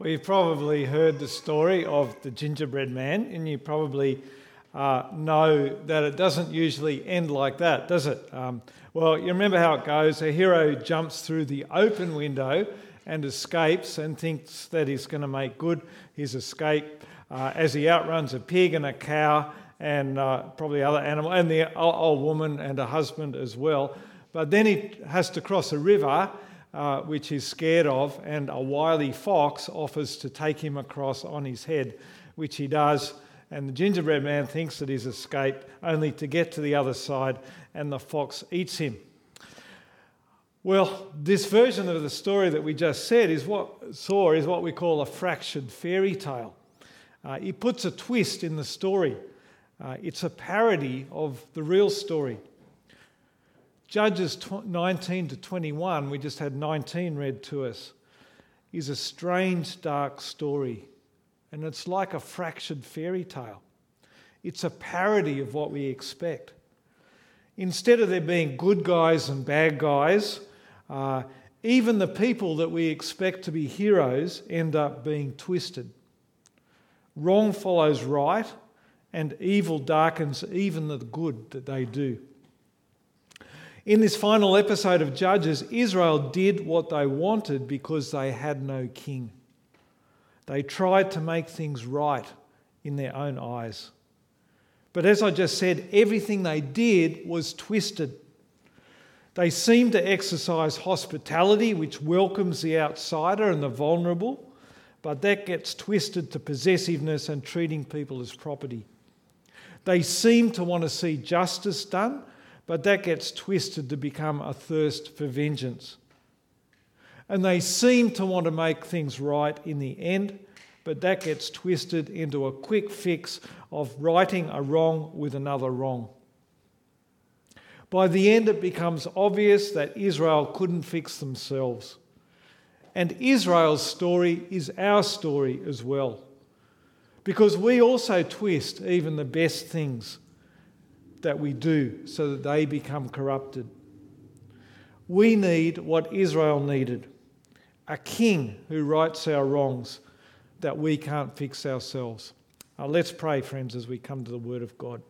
Well, you've probably heard the story of the gingerbread man, and you probably uh, know that it doesn't usually end like that, does it? Um, well, you remember how it goes. A hero jumps through the open window and escapes and thinks that he's going to make good his escape uh, as he outruns a pig and a cow and uh, probably other animal and the old woman and a husband as well. But then he has to cross a river uh, which he's scared of, and a wily fox offers to take him across on his head, which he does. And the gingerbread man thinks that he's escaped, only to get to the other side, and the fox eats him. Well, this version of the story that we just said is what saw is what we call a fractured fairy tale. Uh, it puts a twist in the story. Uh, it's a parody of the real story. Judges 19 to 21, we just had 19 read to us, is a strange, dark story. And it's like a fractured fairy tale. It's a parody of what we expect. Instead of there being good guys and bad guys, uh, even the people that we expect to be heroes end up being twisted. Wrong follows right, and evil darkens even the good that they do. In this final episode of Judges, Israel did what they wanted because they had no king. They tried to make things right in their own eyes. But as I just said, everything they did was twisted. They seemed to exercise hospitality, which welcomes the outsider and the vulnerable, but that gets twisted to possessiveness and treating people as property. They seem to want to see justice done, but that gets twisted to become a thirst for vengeance. And they seem to want to make things right in the end, but that gets twisted into a quick fix of righting a wrong with another wrong. By the end, it becomes obvious that Israel couldn't fix themselves. And Israel's story is our story as well. Because we also twist even the best things that we do so that they become corrupted. We need what Israel needed a king who rights our wrongs that we can't fix ourselves. Uh, let's pray, friends, as we come to the Word of God.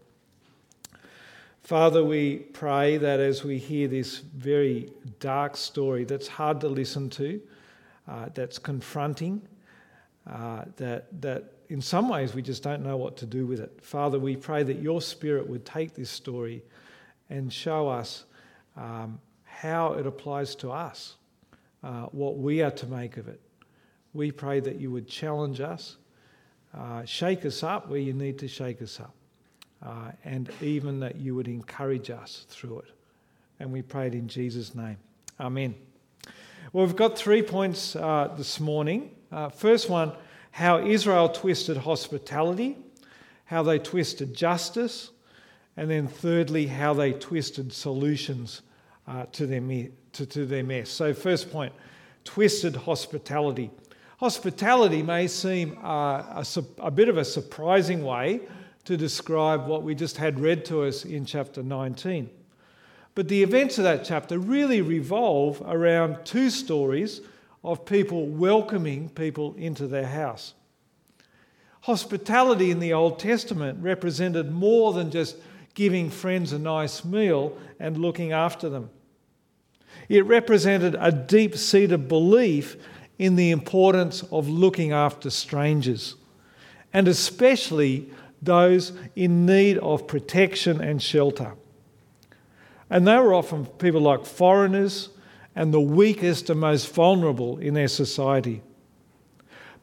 Father, we pray that as we hear this very dark story that's hard to listen to, uh, that's confronting, uh, that, that in some ways we just don't know what to do with it. Father, we pray that your Spirit would take this story and show us um, how it applies to us, uh, what we are to make of it. We pray that you would challenge us, uh, shake us up where you need to shake us up, uh, and even that you would encourage us through it. And we pray it in Jesus' name. Amen. Well, we've got three points uh, this morning. Uh, first one, how Israel twisted hospitality, how they twisted justice, and then thirdly, how they twisted solutions uh, to, their me- to, to their mess. So, first point twisted hospitality. Hospitality may seem uh, a, a bit of a surprising way to describe what we just had read to us in chapter 19. But the events of that chapter really revolve around two stories of people welcoming people into their house. Hospitality in the Old Testament represented more than just giving friends a nice meal and looking after them. It represented a deep seated belief in the importance of looking after strangers, and especially those in need of protection and shelter. And they were often people like foreigners and the weakest and most vulnerable in their society.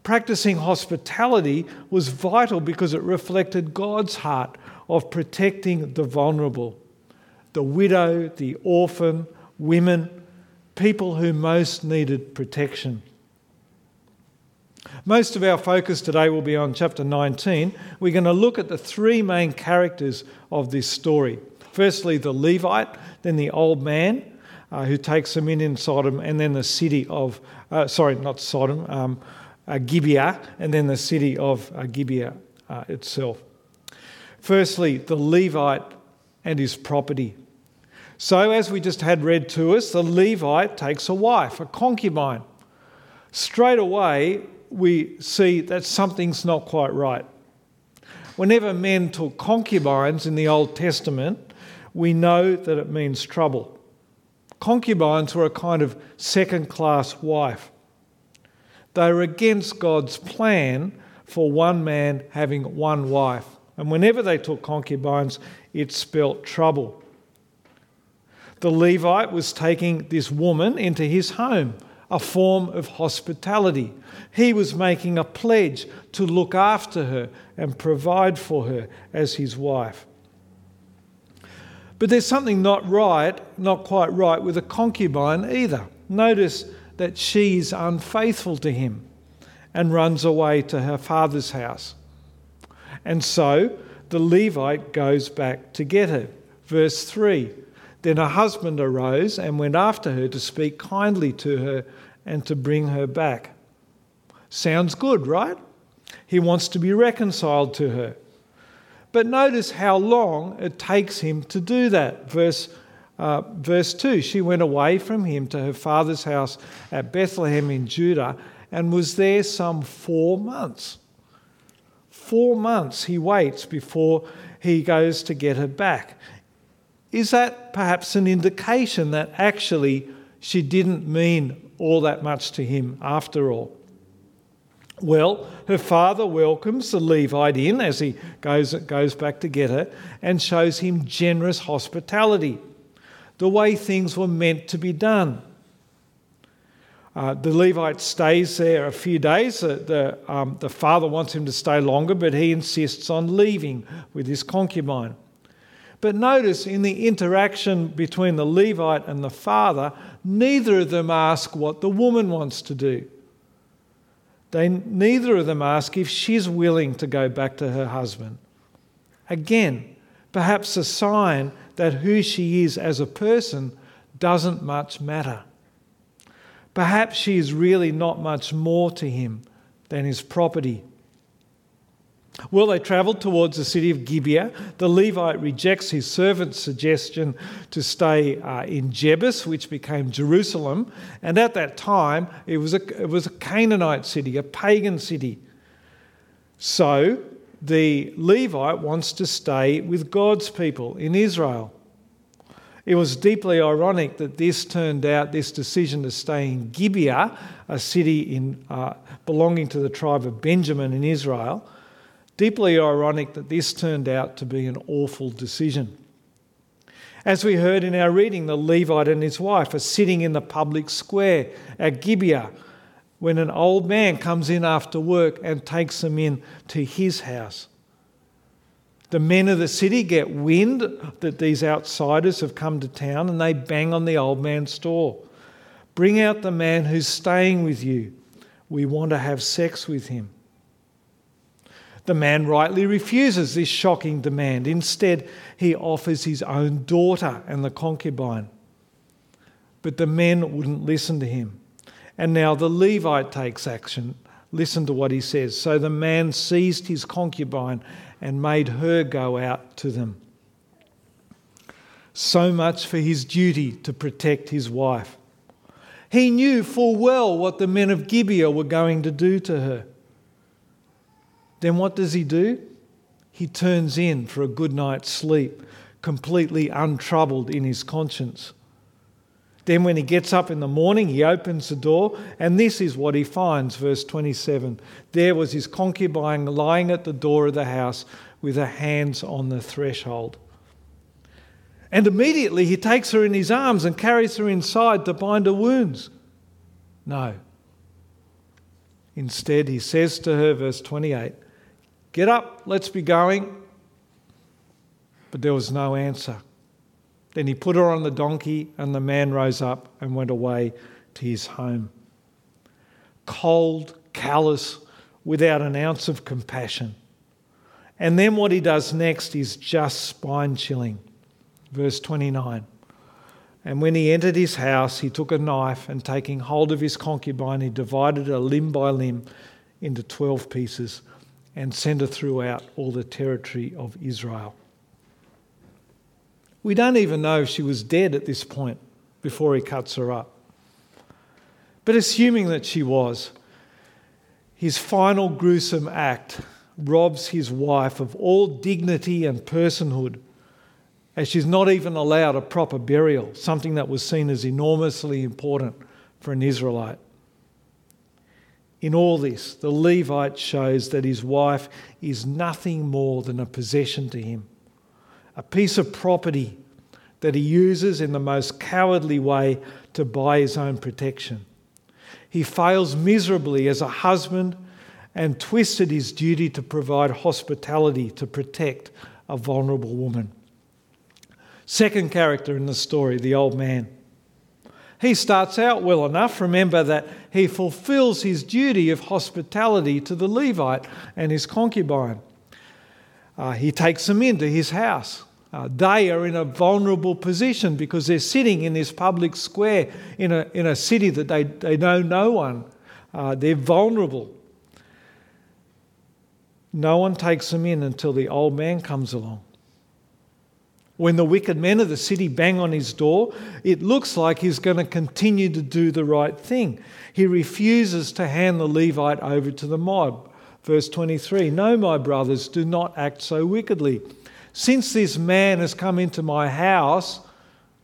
Practicing hospitality was vital because it reflected God's heart of protecting the vulnerable, the widow, the orphan, women, people who most needed protection. Most of our focus today will be on chapter 19. We're going to look at the three main characters of this story. Firstly, the Levite, then the old man, uh, who takes them in in Sodom, and then the city of, uh, sorry, not Sodom, um, uh, Gibeah, and then the city of uh, Gibeah uh, itself. Firstly, the Levite and his property. So, as we just had read to us, the Levite takes a wife, a concubine. Straight away, we see that something's not quite right. Whenever men took concubines in the Old Testament, we know that it means trouble. Concubines were a kind of second class wife. They were against God's plan for one man having one wife. And whenever they took concubines, it spelt trouble. The Levite was taking this woman into his home, a form of hospitality. He was making a pledge to look after her and provide for her as his wife. But there's something not right, not quite right, with a concubine either. Notice that she's unfaithful to him and runs away to her father's house. And so the Levite goes back to get her. Verse 3 Then her husband arose and went after her to speak kindly to her and to bring her back. Sounds good, right? He wants to be reconciled to her. But notice how long it takes him to do that. Verse, uh, verse 2 She went away from him to her father's house at Bethlehem in Judah and was there some four months. Four months he waits before he goes to get her back. Is that perhaps an indication that actually she didn't mean all that much to him after all? Well, her father welcomes the Levite in as he goes, goes back to get her and shows him generous hospitality, the way things were meant to be done. Uh, the Levite stays there a few days. Uh, the, um, the father wants him to stay longer, but he insists on leaving with his concubine. But notice in the interaction between the Levite and the father, neither of them ask what the woman wants to do. They, neither of them ask if she's willing to go back to her husband. Again, perhaps a sign that who she is as a person doesn't much matter. Perhaps she is really not much more to him than his property well, they travelled towards the city of Gibeah. The Levite rejects his servant's suggestion to stay uh, in Jebus, which became Jerusalem. And at that time, it was, a, it was a Canaanite city, a pagan city. So the Levite wants to stay with God's people in Israel. It was deeply ironic that this turned out, this decision to stay in Gibeah, a city in, uh, belonging to the tribe of Benjamin in Israel, Deeply ironic that this turned out to be an awful decision. As we heard in our reading, the Levite and his wife are sitting in the public square at Gibeah when an old man comes in after work and takes them in to his house. The men of the city get wind that these outsiders have come to town and they bang on the old man's door. Bring out the man who's staying with you. We want to have sex with him. The man rightly refuses this shocking demand. Instead, he offers his own daughter and the concubine. But the men wouldn't listen to him. And now the Levite takes action. Listen to what he says. So the man seized his concubine and made her go out to them. So much for his duty to protect his wife. He knew full well what the men of Gibeah were going to do to her then what does he do? He turns in for a good night's sleep, completely untroubled in his conscience. Then, when he gets up in the morning, he opens the door, and this is what he finds. Verse 27 There was his concubine lying at the door of the house with her hands on the threshold. And immediately he takes her in his arms and carries her inside to bind her wounds. No. Instead, he says to her, verse 28, Get up, let's be going. But there was no answer. Then he put her on the donkey, and the man rose up and went away to his home. Cold, callous, without an ounce of compassion. And then what he does next is just spine chilling. Verse 29. And when he entered his house, he took a knife and taking hold of his concubine, he divided her limb by limb into 12 pieces and sent her throughout all the territory of Israel. We don't even know if she was dead at this point before he cuts her up. But assuming that she was, His final gruesome act robs his wife of all dignity and personhood, as she's not even allowed a proper burial, something that was seen as enormously important for an Israelite. In all this, the Levite shows that his wife is nothing more than a possession to him, a piece of property that he uses in the most cowardly way to buy his own protection. He fails miserably as a husband and twisted his duty to provide hospitality to protect a vulnerable woman. Second character in the story, the old man. He starts out well enough. Remember that he fulfills his duty of hospitality to the Levite and his concubine. Uh, he takes them into his house. Uh, they are in a vulnerable position because they're sitting in this public square in a, in a city that they, they know no one. Uh, they're vulnerable. No one takes them in until the old man comes along. When the wicked men of the city bang on his door, it looks like he's going to continue to do the right thing. He refuses to hand the Levite over to the mob. Verse 23 No, my brothers, do not act so wickedly. Since this man has come into my house,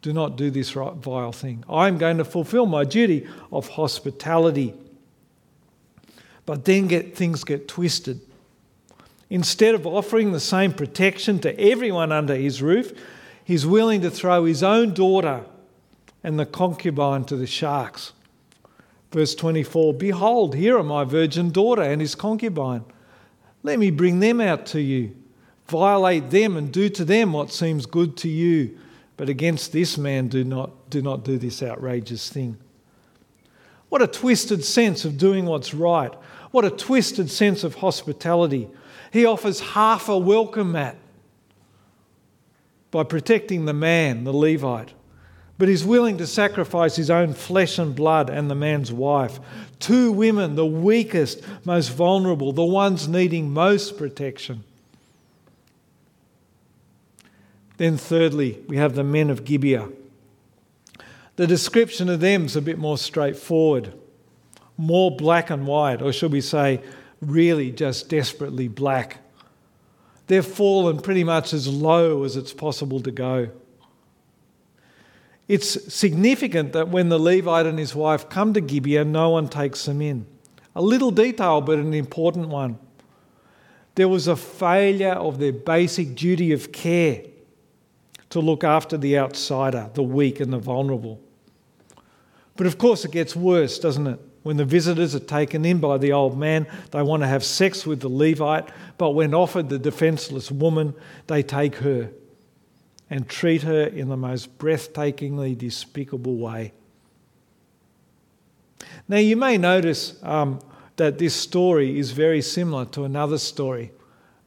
do not do this vile thing. I'm going to fulfill my duty of hospitality. But then get, things get twisted. Instead of offering the same protection to everyone under his roof, he's willing to throw his own daughter and the concubine to the sharks. Verse 24 Behold, here are my virgin daughter and his concubine. Let me bring them out to you. Violate them and do to them what seems good to you. But against this man, do not do, not do this outrageous thing. What a twisted sense of doing what's right. What a twisted sense of hospitality. He offers half a welcome mat by protecting the man, the Levite. But he's willing to sacrifice his own flesh and blood and the man's wife. Two women, the weakest, most vulnerable, the ones needing most protection. Then, thirdly, we have the men of Gibeah. The description of them is a bit more straightforward, more black and white, or should we say, really just desperately black. They've fallen pretty much as low as it's possible to go. It's significant that when the Levite and his wife come to Gibeah, no one takes them in. A little detail, but an important one. There was a failure of their basic duty of care to look after the outsider, the weak, and the vulnerable. But of course, it gets worse, doesn't it? When the visitors are taken in by the old man, they want to have sex with the Levite, but when offered the defenseless woman, they take her and treat her in the most breathtakingly despicable way. Now, you may notice um, that this story is very similar to another story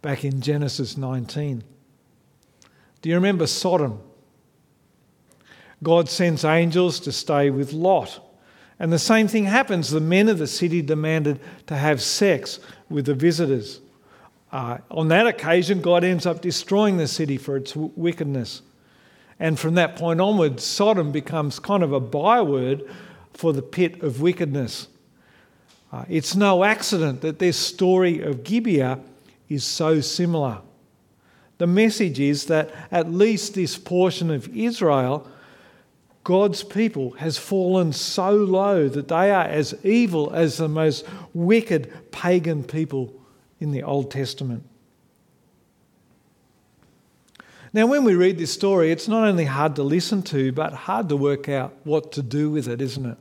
back in Genesis 19. Do you remember Sodom? God sends angels to stay with Lot and the same thing happens. The men of the city demanded to have sex with the visitors. Uh, on that occasion, God ends up destroying the city for its w- wickedness. And from that point onward, Sodom becomes kind of a byword for the pit of wickedness. Uh, it's no accident that this story of Gibeah is so similar. The message is that at least this portion of Israel God's people has fallen so low that they are as evil as the most wicked pagan people in the Old Testament. Now, when we read this story, it's not only hard to listen to, but hard to work out what to do with it, isn't it?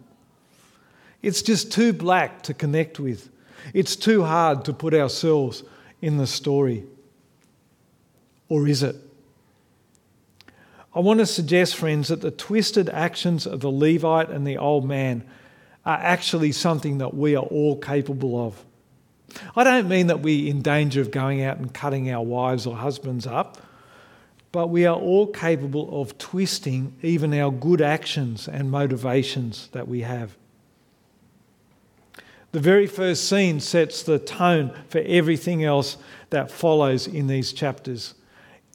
It's just too black to connect with. It's too hard to put ourselves in the story. Or is it? I want to suggest, friends, that the twisted actions of the Levite and the old man are actually something that we are all capable of. I don't mean that we're in danger of going out and cutting our wives or husbands up, but we are all capable of twisting even our good actions and motivations that we have. The very first scene sets the tone for everything else that follows in these chapters.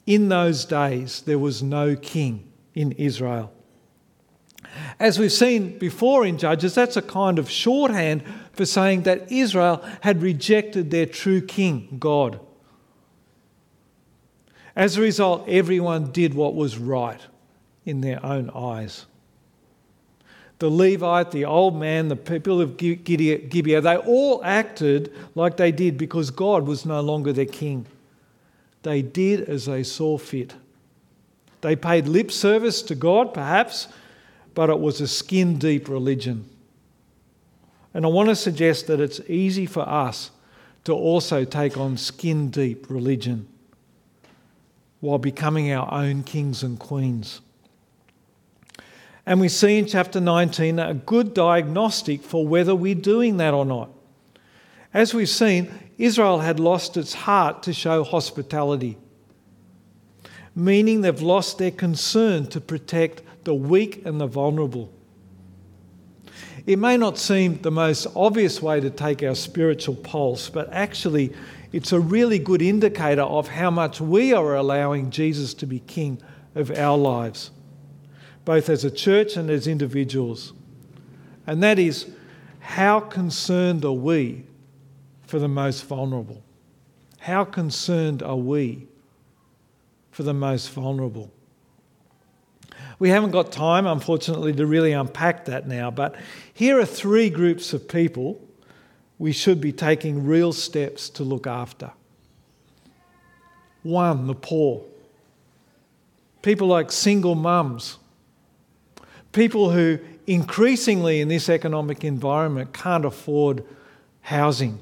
In those days, there was no king in Israel. As we've seen before in Judges, that's a kind of shorthand for saying that Israel had rejected their true king, God. As a result, everyone did what was right in their own eyes. The Levite, the old man, the people of Gibeah, they all acted like they did because God was no longer their king. They did as they saw fit. They paid lip service to God, perhaps, but it was a skin deep religion. And I want to suggest that it's easy for us to also take on skin deep religion while becoming our own kings and queens. And we see in chapter 19 a good diagnostic for whether we're doing that or not. As we've seen, Israel had lost its heart to show hospitality, meaning they've lost their concern to protect the weak and the vulnerable. It may not seem the most obvious way to take our spiritual pulse, but actually, it's a really good indicator of how much we are allowing Jesus to be King of our lives, both as a church and as individuals. And that is, how concerned are we for the most vulnerable? How concerned are we for the most vulnerable? We haven't got time, unfortunately, to really unpack that now, but here are three groups of people we should be taking real steps to look after. One, the poor. People like single mums. People who increasingly in this economic environment can't afford housing.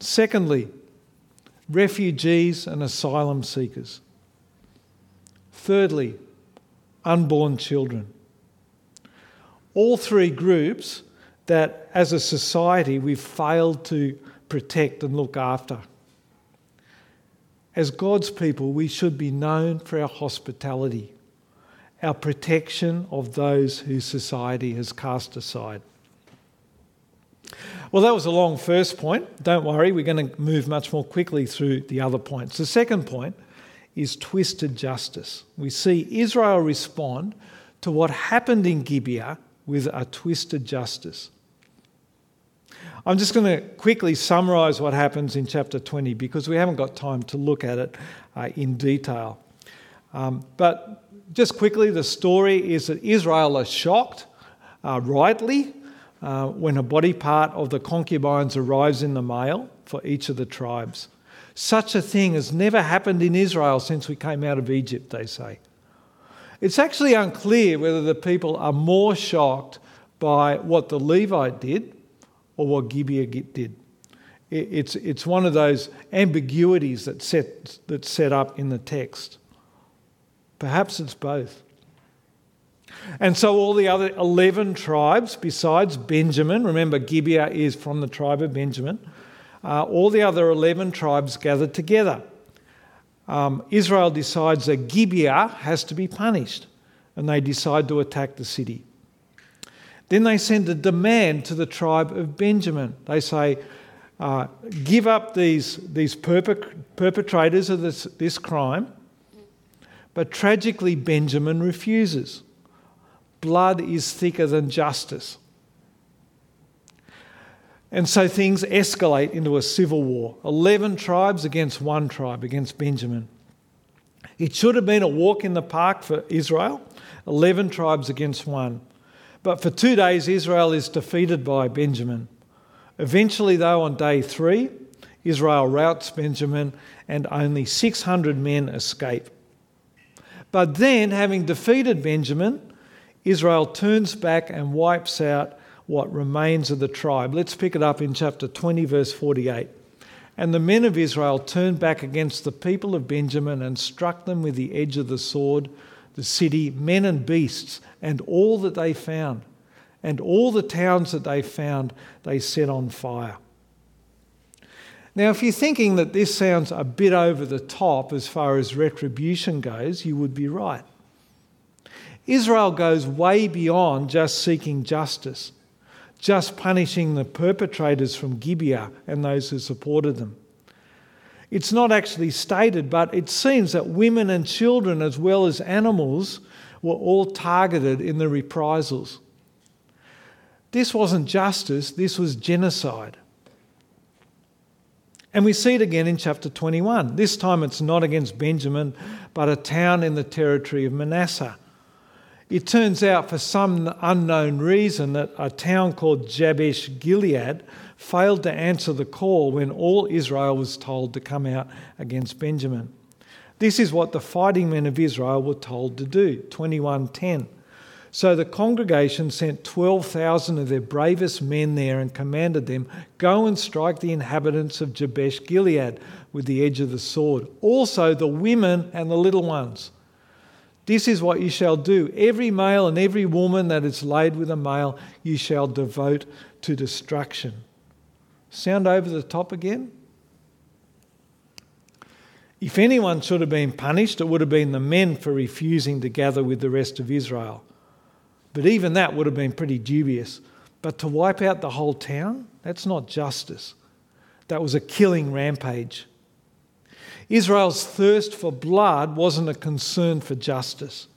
Secondly, refugees and asylum seekers. Thirdly, unborn children. All three groups that as a society we've failed to protect and look after. As God's people, we should be known for our hospitality, our protection of those whose society has cast aside. Well, that was a long first point. Don't worry, we're going to move much more quickly through the other points. The second point is twisted justice. We see Israel respond to what happened in Gibeah with a twisted justice. I'm just going to quickly summarize what happens in chapter 20 because we haven't got time to look at it uh, in detail. Um, but just quickly, the story is that Israel is shocked, uh, rightly, uh, when a body part of the concubines arrives in the mail for each of the tribes. Such a thing has never happened in Israel since we came out of Egypt, they say. It's actually unclear whether the people are more shocked by what the Levite did or what Gibeah did. It's, it's one of those ambiguities that set, that's set up in the text. Perhaps it's both. And so all the other 11 tribes, besides Benjamin, remember Gibeah is from the tribe of Benjamin, uh, all the other 11 tribes gathered together. Um, Israel decides that Gibeah has to be punished, and they decide to attack the city. Then they send a demand to the tribe of Benjamin. They say, uh, give up these, these perpetrators of this, this crime. But tragically, Benjamin refuses. Blood is thicker than justice. And so things escalate into a civil war 11 tribes against one tribe, against Benjamin. It should have been a walk in the park for Israel 11 tribes against one. But for two days, Israel is defeated by Benjamin. Eventually, though, on day three, Israel routs Benjamin and only 600 men escape. But then, having defeated Benjamin, Israel turns back and wipes out what remains of the tribe. Let's pick it up in chapter 20, verse 48. And the men of Israel turned back against the people of Benjamin and struck them with the edge of the sword the city, men and beasts, and all that they found. And all the towns that they found, they set on fire. Now, if you're thinking that this sounds a bit over the top as far as retribution goes, you would be right. Israel goes way beyond just seeking justice, just punishing the perpetrators from Gibeah and those who supported them. It's not actually stated, but it seems that women and children, as well as animals, were all targeted in the reprisals. This wasn't justice, this was genocide. And we see it again in chapter 21. This time it's not against Benjamin, but a town in the territory of Manasseh. It turns out, for some unknown reason, that a town called Jabesh Gilead failed to answer the call when all Israel was told to come out against Benjamin. This is what the fighting men of Israel were told to do. 21:10. So the congregation sent 12,000 of their bravest men there and commanded them, Go and strike the inhabitants of Jabesh Gilead with the edge of the sword, also the women and the little ones. This is what you shall do. Every male and every woman that is laid with a male, you shall devote to destruction. Sound over the top again? If anyone should have been punished, it would have been the men for refusing to gather with the rest of Israel. But even that would have been pretty dubious. But to wipe out the whole town, that's not justice. That was a killing rampage. Israel's thirst for blood wasn't a concern for justice,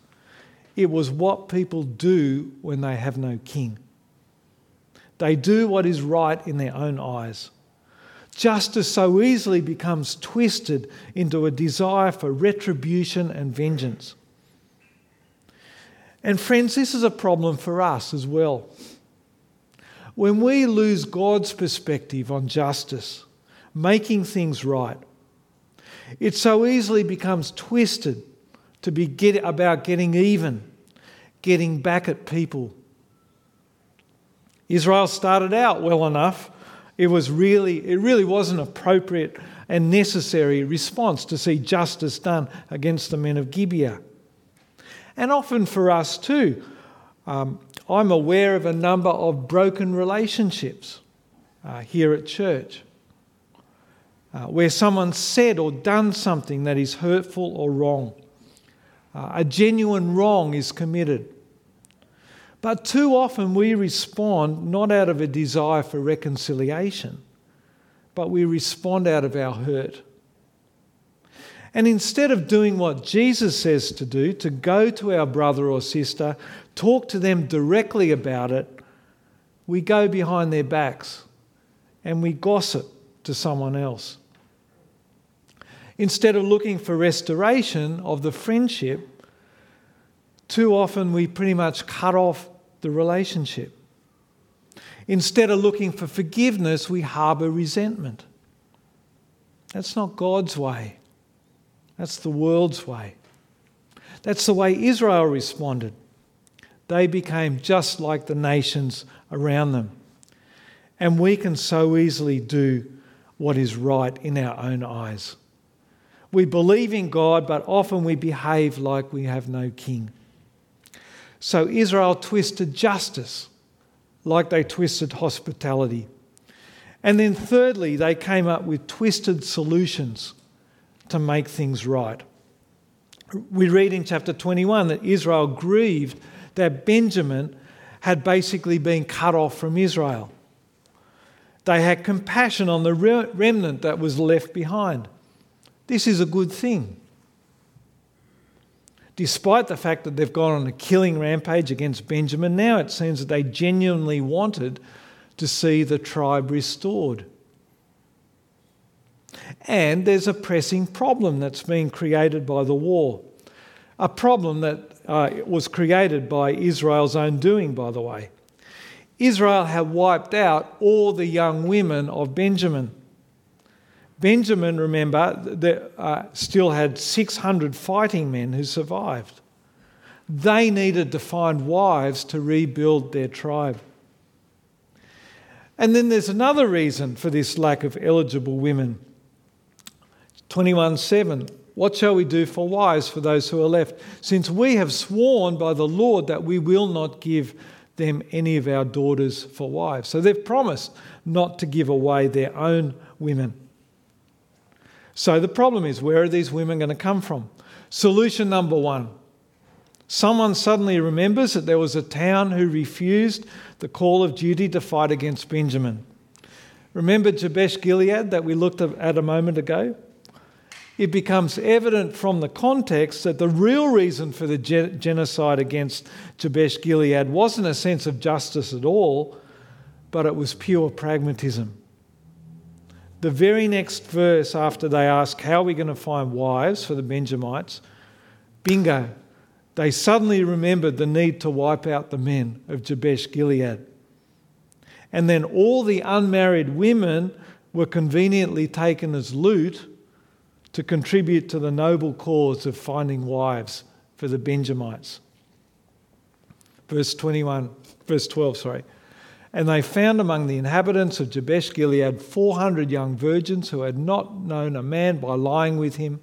it was what people do when they have no king. They do what is right in their own eyes. Justice so easily becomes twisted into a desire for retribution and vengeance. And friends, this is a problem for us as well. When we lose God's perspective on justice, making things right, it so easily becomes twisted to be get, about getting even, getting back at people. Israel started out well enough. It was really, it really was an appropriate and necessary response to see justice done against the men of Gibeah and often for us too. Um, I'm aware of a number of broken relationships uh, here at church uh, where someone said or done something that is hurtful or wrong. Uh, a genuine wrong is committed. But too often we respond not out of a desire for reconciliation, but we respond out of our hurt. And instead of doing what Jesus says to do, to go to our brother or sister, talk to them directly about it, we go behind their backs and we gossip to someone else. Instead of looking for restoration of the friendship, too often we pretty much cut off the relationship. Instead of looking for forgiveness, we harbour resentment. That's not God's way. That's the world's way. That's the way Israel responded. They became just like the nations around them. And we can so easily do what is right in our own eyes. We believe in God, but often we behave like we have no king. So Israel twisted justice like they twisted hospitality. And then, thirdly, they came up with twisted solutions to make things right. We read in chapter 21 that Israel grieved that Benjamin had basically been cut off from Israel. They had compassion on the remnant that was left behind. This is a good thing. Despite the fact that they've gone on a killing rampage against Benjamin, now it seems that they genuinely wanted to see the tribe restored. And there's a pressing problem that's been created by the war. A problem that uh, was created by Israel's own doing, by the way. Israel had wiped out all the young women of Benjamin. Benjamin, remember, uh, still had 600 fighting men who survived. They needed to find wives to rebuild their tribe. And then there's another reason for this lack of eligible women. 21 7. What shall we do for wives for those who are left? Since we have sworn by the Lord that we will not give them any of our daughters for wives. So they've promised not to give away their own women. So the problem is where are these women going to come from? Solution number one someone suddenly remembers that there was a town who refused the call of duty to fight against Benjamin. Remember Jabesh Gilead that we looked at a moment ago? it becomes evident from the context that the real reason for the genocide against Jabesh Gilead wasn't a sense of justice at all, but it was pure pragmatism. The very next verse, after they ask, How are we going to find wives for the Benjamites? Bingo. They suddenly remembered the need to wipe out the men of Jabesh Gilead. And then all the unmarried women were conveniently taken as loot to contribute to the noble cause of finding wives for the Benjamites. Verse 21, verse 12, sorry. And they found among the inhabitants of Jabesh Gilead 400 young virgins who had not known a man by lying with him,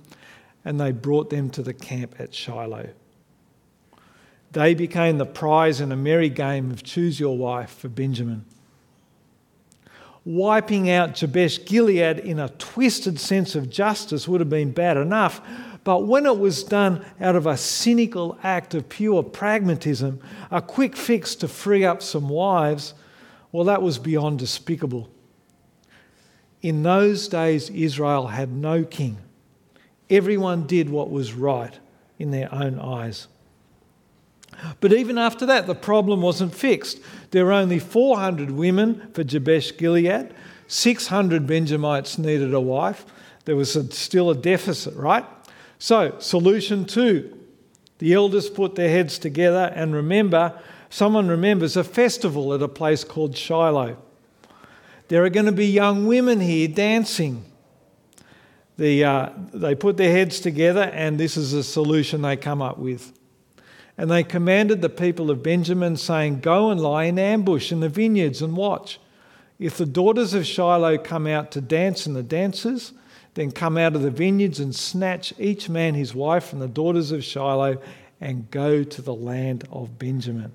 and they brought them to the camp at Shiloh. They became the prize in a merry game of choose your wife for Benjamin. Wiping out Jabesh Gilead in a twisted sense of justice would have been bad enough, but when it was done out of a cynical act of pure pragmatism, a quick fix to free up some wives, well, that was beyond despicable. In those days, Israel had no king. Everyone did what was right in their own eyes. But even after that, the problem wasn't fixed. There were only 400 women for Jabesh Gilead, 600 Benjamites needed a wife. There was a, still a deficit, right? So, solution two the elders put their heads together and remember someone remembers a festival at a place called Shiloh. There are going to be young women here dancing. The, uh, they put their heads together, and this is a solution they come up with. And they commanded the people of Benjamin, saying, Go and lie in ambush in the vineyards and watch. If the daughters of Shiloh come out to dance in the dances, then come out of the vineyards and snatch each man his wife from the daughters of Shiloh and go to the land of Benjamin.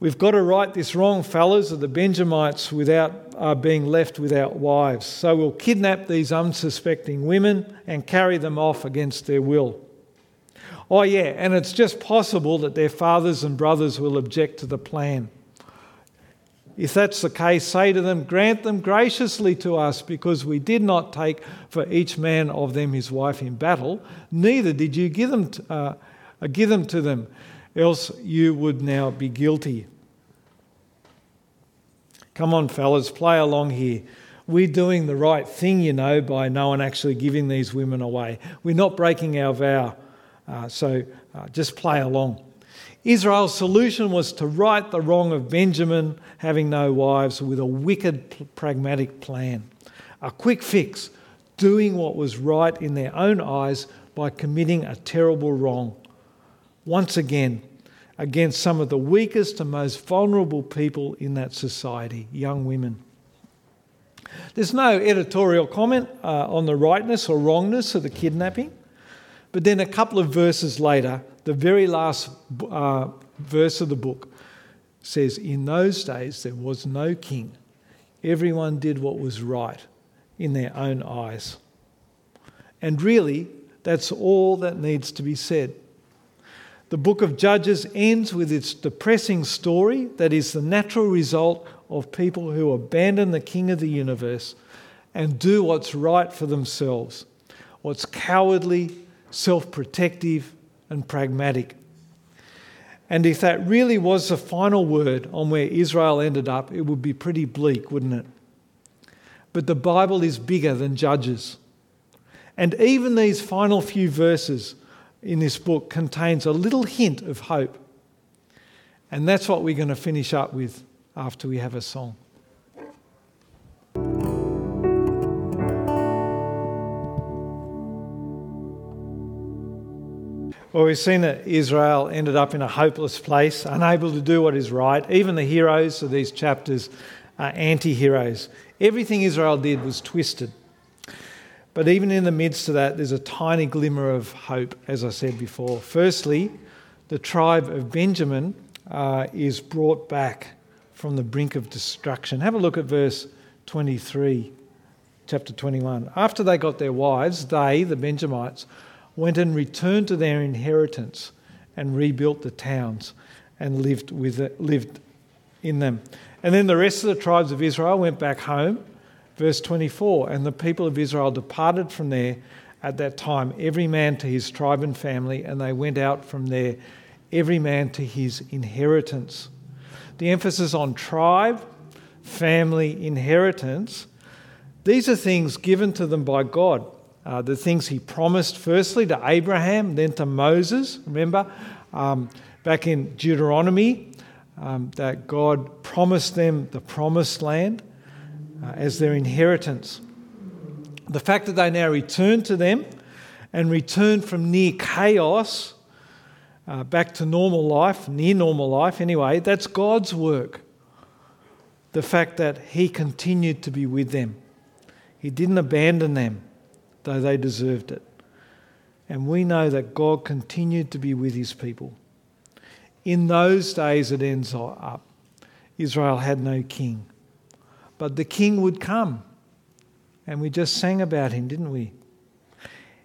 We've got to right this wrong, fellas, of the Benjamites without uh, being left without wives. So we'll kidnap these unsuspecting women and carry them off against their will. Oh, yeah, and it's just possible that their fathers and brothers will object to the plan. If that's the case, say to them, Grant them graciously to us, because we did not take for each man of them his wife in battle, neither did you give them to, uh, give them, to them else you would now be guilty. Come on, fellas, play along here. We're doing the right thing, you know, by no one actually giving these women away. We're not breaking our vow. Uh, so uh, just play along. Israel's solution was to right the wrong of Benjamin having no wives with a wicked, pragmatic plan. A quick fix, doing what was right in their own eyes by committing a terrible wrong. Once again, against some of the weakest and most vulnerable people in that society, young women. There's no editorial comment uh, on the rightness or wrongness of the kidnapping. But then a couple of verses later, the very last uh, verse of the book says, In those days there was no king. Everyone did what was right in their own eyes. And really, that's all that needs to be said. The book of Judges ends with its depressing story that is the natural result of people who abandon the king of the universe and do what's right for themselves, what's cowardly, self protective, and pragmatic. And if that really was the final word on where Israel ended up, it would be pretty bleak, wouldn't it? But the Bible is bigger than Judges. And even these final few verses in this book contains a little hint of hope. And that's what we're going to finish up with after we have a song. Well, we've seen that Israel ended up in a hopeless place, unable to do what is right. Even the heroes of these chapters are anti heroes. Everything Israel did was twisted. But even in the midst of that, there's a tiny glimmer of hope, as I said before. Firstly, the tribe of Benjamin uh, is brought back from the brink of destruction. Have a look at verse 23, chapter 21. After they got their wives, they, the Benjamites, went and returned to their inheritance and rebuilt the towns and lived, with it, lived in them. And then the rest of the tribes of Israel went back home Verse 24 And the people of Israel departed from there at that time, every man to his tribe and family, and they went out from there, every man to his inheritance. The emphasis on tribe, family, inheritance, these are things given to them by God. Uh, the things he promised firstly to Abraham, then to Moses. Remember, um, back in Deuteronomy, um, that God promised them the promised land uh, as their inheritance. The fact that they now return to them and return from near chaos uh, back to normal life, near normal life anyway, that's God's work. The fact that He continued to be with them, He didn't abandon them, though they deserved it. And we know that God continued to be with His people. In those days, it ends up. Israel had no king. But the king would come. And we just sang about him, didn't we?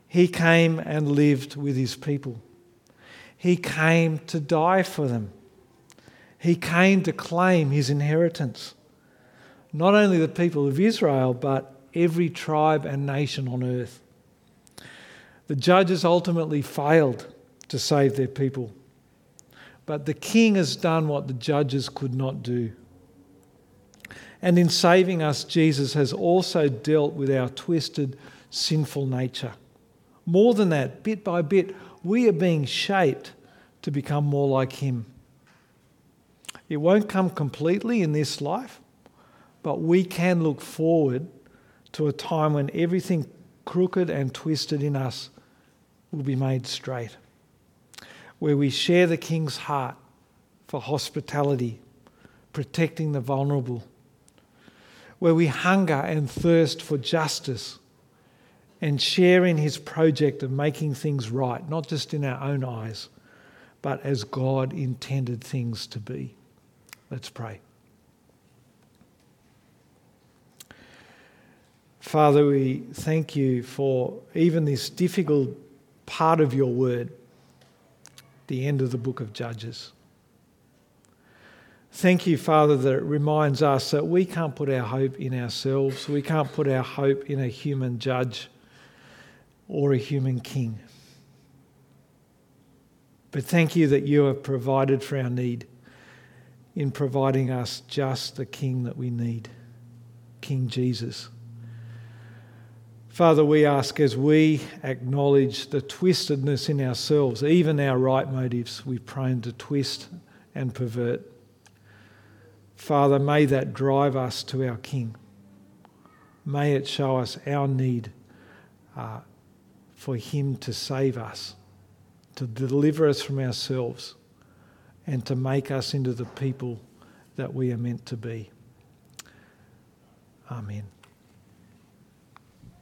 He came and lived with his people. He came to die for them. He came to claim his inheritance. Not only the people of Israel, but every tribe and nation on earth. The judges ultimately failed to save their people. But the king has done what the judges could not do. And in saving us, Jesus has also dealt with our twisted, sinful nature. More than that, bit by bit, we are being shaped to become more like Him. It won't come completely in this life, but we can look forward to a time when everything crooked and twisted in us will be made straight, where we share the King's heart for hospitality, protecting the vulnerable where we hunger and thirst for justice and share in his project of making things right, not just in our own eyes, but as God intended things to be. Let's pray. Father, we thank you for even this difficult part of your word, the end of the book of Judges. Thank you, Father, that it reminds us that we can't put our hope in ourselves. We can't put our hope in a human judge or a human king. But thank you that you have provided for our need in providing us just the king that we need, King Jesus. Father, we ask as we acknowledge the twistedness in ourselves, even our right motives, we're prone to twist and pervert. Father, may that drive us to our King. May it show us our need uh, for Him to save us, to deliver us from ourselves, and to make us into the people that we are meant to be. Amen.